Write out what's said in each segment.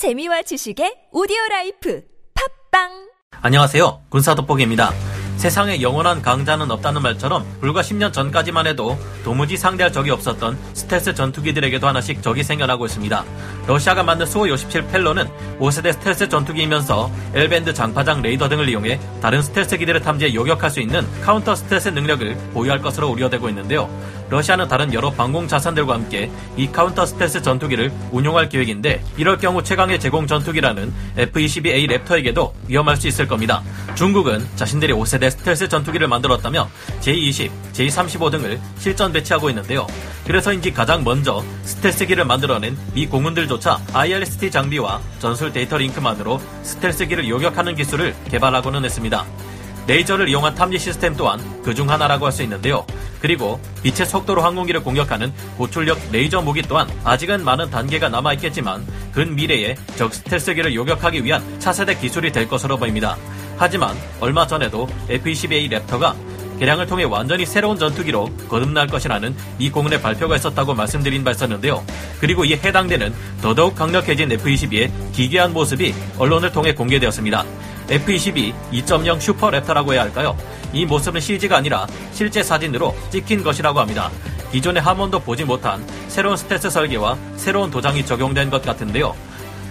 재미와 지식의 오디오 라이프 팟빵 안녕하세요. 군사 돋보기입니다. 세상에 영원한 강자는 없다는 말처럼 불과 10년 전까지만 해도 도무지 상대할 적이 없었던 스텔스 전투기들에게도 하나씩 적이 생겨나고 있습니다. 러시아가 만든 수호이57 펠론은 5세대 스텔스 전투기이면서 L밴드 장파장 레이더 등을 이용해 다른 스텔스 기들의 탐지에 요격할 수 있는 counter stealth 능력을 보유할 것으로 우려되고 있는데요. 러시아는 다른 여러 방공 자산들과 함께 이 counter stealth 전투기를 운용할 계획인데 이럴 경우 최강의 제공 전투기라는 F-22A 랩터에게도 위험할 수 있을 겁니다. 중국은 자신들이 5세대 스텔스 전투기를 만들었다며 J-20, J-35 등을 실전 배치하고 있는데요. 그래서인지 가장 먼저 스텔스기를 만들어낸 미 공군들조차 IRST 장비와 전술 데이터 링크만으로 스텔스기를 요격하는 기술을 개발하고는 했습니다. 레이저를 이용한 탐지 시스템 또한 그중 하나라고 할 수 있는데요. 그리고 빛의 속도로 항공기를 공격하는 고출력 레이저 무기 또한 아직은 많은 단계가 남아 있겠지만 근 미래에 적 스텔스기를 요격하기 위한 차세대 기술이 될 것으로 보입니다. 하지만 얼마 전에도 F-22A 랩터가 개량을 통해 완전히 새로운 전투기로 거듭날 것이라는 미 공군의 발표가 있었다고 말씀드린 바 있었는데요. 그리고 이에 해당되는 더더욱 강력해진 F-22의 기괴한 모습이 언론을 통해 공개되었습니다. F-22 2.0 Super Raptor라고 해야 할까요? 이 모습은 CG가 아니라 실제 사진으로 찍힌 것이라고 합니다. 기존에 한 번도 보지 못한 새로운 스텔스 설계와 새로운 도장이 적용된 것 같은데요.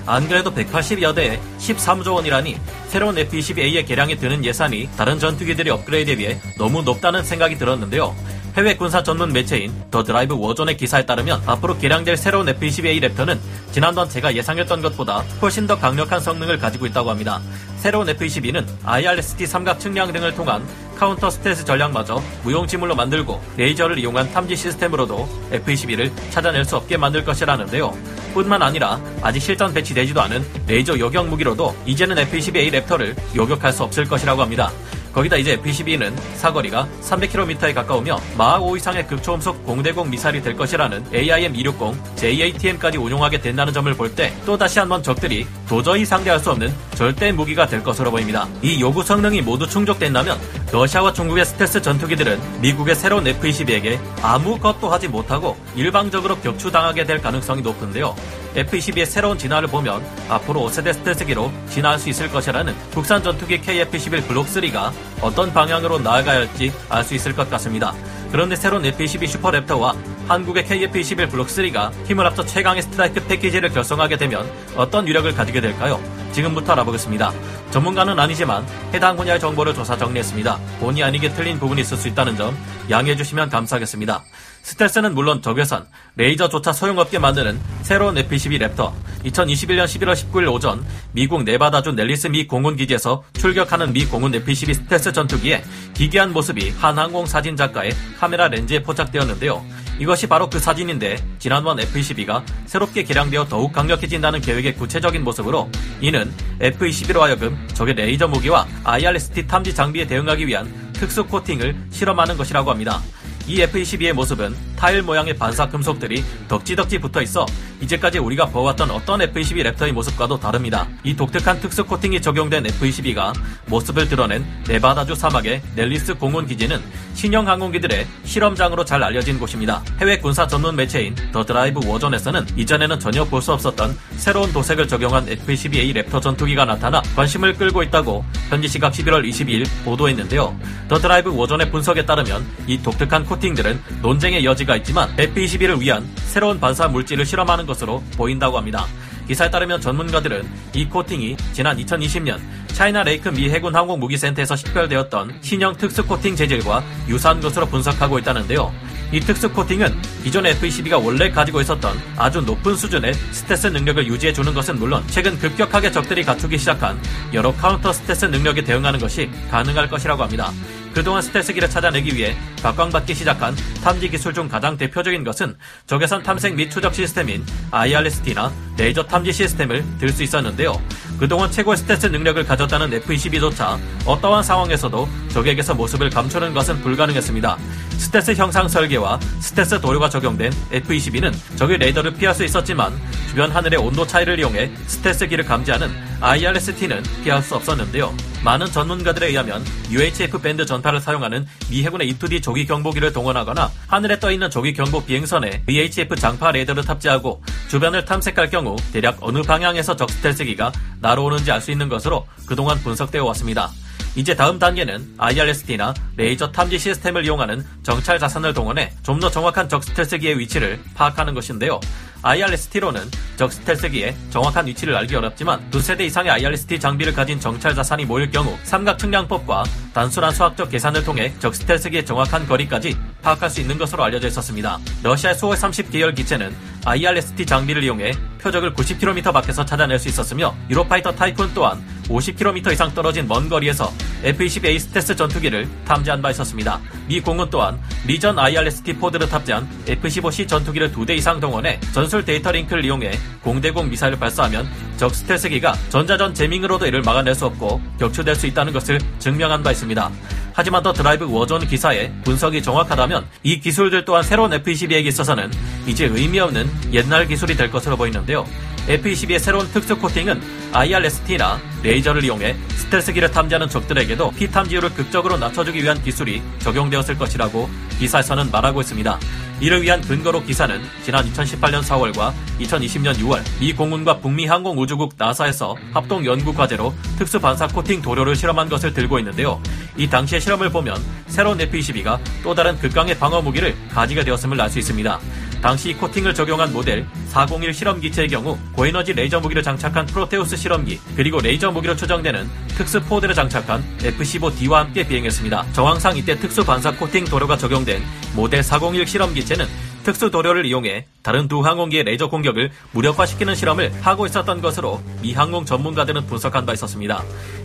안 그래도 180여 대에 13조 원이라니 새로운 F-22A의 개량에 드는 예산이 다른 전투기들의 업그레이드에 비해 너무 높다는 생각이 들었는데요. 해외 군사 전문 매체인 The Drive War Zone의 기사에 따르면 앞으로 개량될 새로운 F-22A 랩터는 지난번 제가 예상했던 것보다 훨씬 더 강력한 성능을 가지고 있다고 합니다. 새로운 F-22는 IRST 삼각 측량 등을 통한 counter stealth 전략마저 무용지물로 만들고 레이저를 이용한 탐지 시스템으로도 F-22를 찾아낼 수 없게 만들 것이라는데요. 뿐만 아니라 아직 실전 배치되지도 않은 레이저 요격 무기로도 이제는 F-22A 랩터를 요격할 수 없을 것이라고 합니다. 거기다 이제 F-22는 사거리가 300km에 가까우며 마하 5 이상의 극초음속 공대공 미사일이 될 것이라는 AIM-260, JATM까지 운용하게 된다는 점을 볼 때 또 다시 한번 적들이 도저히 상대할 수 없는 절대 무기가 될 것으로 보입니다. 이 요구 성능이 모두 충족된다면 러시아와 중국의 스텔스 전투기들은 미국의 새로운 F-22에게 아무것도 하지 못하고 일방적으로 격추당하게 될 가능성이 높은데요. F-22의 새로운 진화를 보면 앞으로 5세대 스텔스기로 진화할 수 있을 것이라는 국산 전투기 KF-11 블록3가 어떤 방향으로 나아가야 할지 알 수 있을 것 같습니다. 그런데 새로운 F-22 슈퍼랩터와 한국의 KF-21 블록3가 힘을 합쳐 최강의 스트라이크 패키지를 결성하게 되면 어떤 위력을 가지게 될까요? 지금부터 알아보겠습니다. 전문가는 아니지만 해당 분야의 정보를 조사 정리했습니다. 본의 아니게 틀린 부분이 있을 수 있다는 점 양해해 주시면 감사하겠습니다. 스텔스는 물론 적외선, 레이저조차 소용없게 만드는 새로운 F-22 Raptor. 2021년 11월 19일 오전 미국 네바다주 넬리스 미 공군기지에서 출격하는 미 공군 F-22 스텔스 전투기의 기괴한 모습이 한 항공 사진 작가의 카메라 렌즈에 포착되었는데요. 이것이 바로 그 사진인데 지난번 F-22가 새롭게 개량되어 더욱 강력해진다는 계획의 구체적인 모습으로 이는 F-22로 하여금 적의 레이저 무기와 IRST 탐지 장비에 대응하기 위한 특수 코팅을 실험하는 것이라고 합니다. 이 F-22의 모습은 타일 모양의 반사 금속들이 덕지덕지 붙어 있어 이제까지 우리가 보았던 어떤 F-22 랩터의 모습과도 다릅니다. 이 독특한 특수 코팅이 적용된 F-22가 모습을 드러낸 네바다주 사막의 넬리스 공군 기지는 신형 항공기들의 실험장으로 잘 알려진 곳입니다. 해외 군사 전문 매체인 The Drive War Zone에서는 이전에는 전혀 볼 수 없었던 새로운 도색을 적용한 F-22A Raptor 전투기가 나타나 관심을 끌고 있다고 현지 시각 11월 22일 보도했는데요. The Drive War Zone의 분석에 따르면 이 독특한 코팅들은 논쟁의 여지가 있지만 F-22를 위한 새로운 반사 물질을 실험하는 것으로 보인다고 합니다. 기사에 따르면 전문가들은 이 코팅이 지난 2020년 차이나 레이크 미 해군 항공 무기센터에서 식별되었던 신형 특수 코팅 재질과 유사한 것으로 분석하고 있다는데요. 이 특수 코팅은 기존 F-22가 원래 가지고 있었던 아주 높은 수준의 스텔스 능력을 유지해 주는 것은 물론 최근 급격하게 적들이 갖추기 시작한 여러 counter stealth 능력에 대응하는 것이 가능할 것이라고 합니다. 그동안 스텔스기를 찾아내기 위해 각광받기 시작한 탐지 기술 중 가장 대표적인 것은 적외선 탐색 및 추적 시스템인 IRST나 레이저 탐지 시스템을 들 수 있었는데요. 그동안 최고의 스텔스 능력을 가졌다는 F-22조차 어떠한 상황에서도 적에게서 모습을 감추는 것은 불가능했습니다. 스텔스 형상 설계와 스텔스 도료가 적용된 F-22는 적의 레이더를 피할 수 있었지만 주변 하늘의 온도 차이를 이용해 스텔스기를 감지하는 IRST는 피할 수 없었는데요. 많은 전문가들에 의하면 UHF 밴드 전파를 사용하는 미 해군의 E2D 조기 경보기를 동원하거나 하늘에 떠 있는 조기 경보 비행선에 VHF 장파 레이더를 탑재하고 주변을 탐색할 경우 대략 어느 방향에서 적 스텔스기가 날아오는지 알 수 있는 것으로 그동안 분석되어 왔습니다. 이제 다음 단계는 IRST나 레이저 탐지 시스템을 이용하는 정찰 자산을 동원해 좀 더 정확한 적 스텔스기의 위치를 파악하는 것인데요. IRST로는 적 스텔스기의 정확한 위치를 알기 어렵지만 두 세대 이상의 IRST 장비를 가진 정찰 자산이 모일 경우 삼각 측량법과 단순한 수학적 계산을 통해 적 스텔스기의 정확한 거리까지 파악할 수 있는 것으로 알려져 있었습니다. 러시아의 수호 30 계열 기체는 IRST 장비를 이용해 표적을 90km 밖에서 찾아낼 수 있었으며 유로파이터 타이쿤 또한 50km 이상 떨어진 먼 거리에서 F-22A 스텔스 전투기를 탐지한 바 있었습니다. 미 공군 또한 Legion IRST pod를 탑재한 F-15C 전투기를 두대 이상 동원해 전술 데이터 링크를 이용해 공대공 미사일을 발사하면 적 스텔스기가 전자전 jamming으로도 이를 막아낼 수 없고 격추될 수 있다는 것을 증명한 바 있습니다. 하지만 The Drive War Zone 기사의 분석이 정확하다면 이 기술들 또한 새로운 F-22에게 있어서는 이제 의미 없는 옛날 기술이 될 것으로 보이는데요. F-22의 새로운 특수 코팅은 IRST나 레이저를 이용해 스텔스기를 탐지하는 적들에게도 피탐지율을 극적으로 낮춰주기 위한 기술이 적용되었을 것이라고 기사에서는 말하고 있습니다. 이를 위한 근거로 기사는 지난 2018년 4월과 2020년 6월 미 공군과 북미 항공우주국 NASA에서 합동 연구 과제로 특수 반사 코팅 도료를 실험한 것을 들고 있는데요. 이 당시의 실험을 보면 새로운 F-22가 또 다른 극강의 방어 무기를 가지게 되었음을 알 수 있습니다. 당시 코팅을 적용한 모델 401 실험 기체의 경우 고에너지 레이저 무기를 장착한 Proteus 실험기 그리고 레이저 무기로 추정되는 특수 pod를 장착한 F-15D와 함께 비행했습니다. 정황상 이때 특수 반사 코팅 도료가 적용된 모델 401 실험 기체는 특수 도료를 이용해 다른 두 항공기의 레이저 공격을 무력화시키는 실험을 하고 있었던 것으로 미 항공 전문가들은 분석한 바 있었습니다.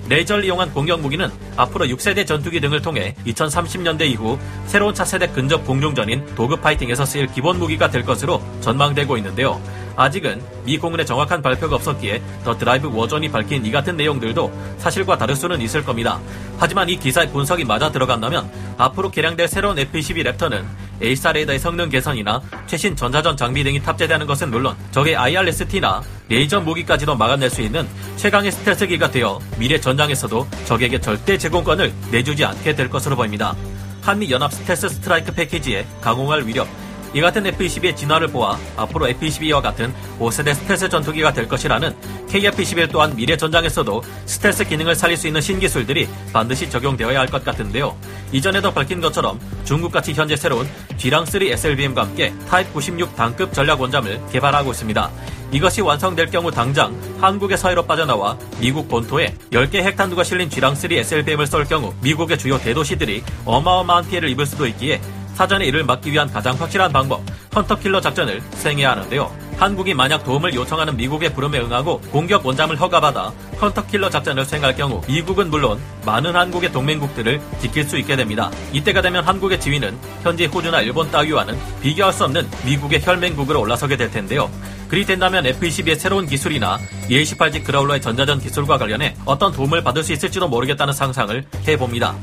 레이저를 이용한 공격 무기는 앞으로 6세대 전투기 등을 통해 2030년대 이후 새로운 차세대 근접 공중전인 dogfighting에서 쓰일 기본 무기가 될 것으로 전망되고 있는데요. 아직은 미 공군의 정확한 발표가 없었기에 The Drive War Zone이 밝힌 이 같은 내용들도 사실과 다를 수는 있을 겁니다. 하지만 이 기사의 분석이 맞아 들어간다면 앞으로 개량될 새로운 F-22 랩터는 AESA 레이더의 성능 개선이나 최신 전자전 장비 등이 탑재되는 것은 물론 적의 IRST나 레이저 무기까지도 막아낼 수 있는 최강의 스텔스기가 되어 미래 전장에서도 적에게 절대 제공권을 내주지 않게 될 것으로 보입니다. 한미 연합 스텔스 스트라이크 패키지의 가공할 위력, 이 같은 F-22의 진화를 보아 앞으로 F-22와 같은 5세대 스텔스 전투기가 될 것이라는 KF-21 또한 미래 전장에서도 스텔스 기능을 살릴 수 있는 신기술들이 반드시 적용되어야 할 것 같은데요. 이전에도 밝힌 것처럼 중국같이 현재 새로운 쥐랑3 SLBM과 함께 타입 96 당급 전략 원잠을 개발하고 있습니다. 이것이 완성될 경우 당장 한국의 서해로 빠져나와 미국 본토에 10개 핵탄두가 실린 쥐랑3 SLBM을 쏠 경우 미국의 주요 대도시들이 어마어마한 피해를 입을 수도 있기에 사전에 이를 막기 위한 가장 확실한 방법, 헌터킬러 작전을 수행해야 하는데요. 한국이 만약 도움을 요청하는 미국의 부름에 응하고 공격 원잠을 허가받아 헌터킬러 작전을 수행할 경우 미국은 물론 많은 한국의 동맹국들을 지킬 수 있게 됩니다. 이때가 되면 한국의 지위는 현재 호주나 일본 따위와는 비교할 수 없는 미국의 혈맹국으로 올라서게 될 텐데요. 그리 된다면 F-22의 새로운 기술이나 EA-18G 그라울러의 전자전 기술과 관련해 어떤 도움을 받을 수 있을지도 모르겠다는 상상을 해봅니다.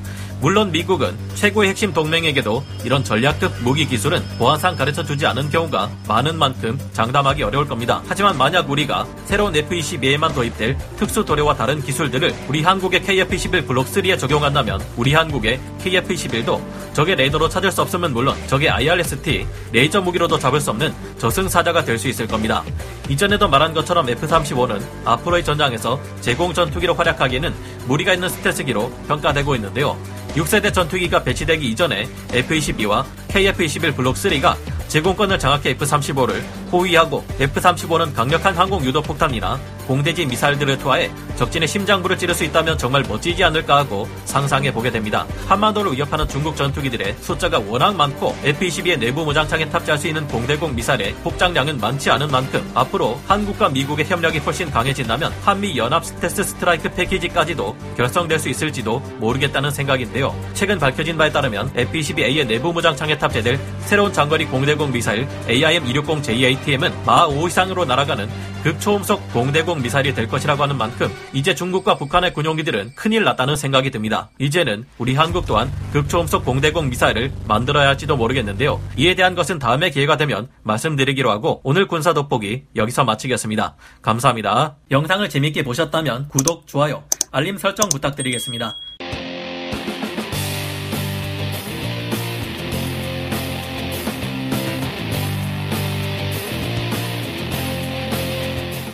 물론 미국은 최고의 핵심 동맹에게도 이런 전략급 무기 기술은 보안상 가르쳐 주지 않은 경우가 많은 만큼 장담하기 어려울 겁니다. 하지만 만약 우리가 새로운 F-22에만 도입될 특수 도료와 다른 기술들을 우리 한국의 KF-21 블록 3에 적용한다면 우리 한국의 KF-21도 적의 레이더로 찾을 수 없으면 물론 적의 IRST 레이저 무기로도 잡을 수 없는 저승사자가 될 수 있을 겁니다. 이전에도 말한 것처럼 F-35는 앞으로의 전장에서 제공 전투기로 활약하기에는 무리가 있는 스텔스기로 평가되고 있는데요. 6세대 전투기가 배치되기 이전에 F-22와 KF-21 블록 3가 제공권을 장악해 F-35를 호위하고 F-35는 강력한 항공 유도 폭탄이나 공대지 미사일들을 투하해 적진의 심장부를 찌를 수 있다면 정말 멋지지 않을까 하고 상상해 보게 됩니다. 한반도를 위협하는 중국 전투기들의 숫자가 워낙 많고 F-22의 내부 무장창에 탑재할 수 있는 공대공 미사일의 폭장량은 많지 않은 만큼 앞으로 한국과 미국의 협력이 훨씬 강해진다면 한미 연합 스텔스 스트라이크 패키지까지도 결성될 수 있을지도 모르겠다는 생각인데요. 최근 밝혀진 바에 따르면 F-22A의 내부 무장창에 탑재될 새로운 장거리 공대공 미사일 AIM-260JH ATM은 마 5 이상으로 날아가는 극초음속 공대공 미사일이 될 것이라고 하는 만큼 이제 중국과 북한의 군용기들은 큰일 났다는 생각이 듭니다. 이제는 우리 한국 또한 극초음속 공대공 미사일을 만들어야 할지도 모르겠는데요. 이에 대한 것은 다음에 기회가 되면 말씀드리기로 하고 오늘 군사 돋보기 여기서 마치겠습니다. 감사합니다. 영상을 재밌게 보셨다면 구독, 좋아요, 알림 설정 부탁드리겠습니다.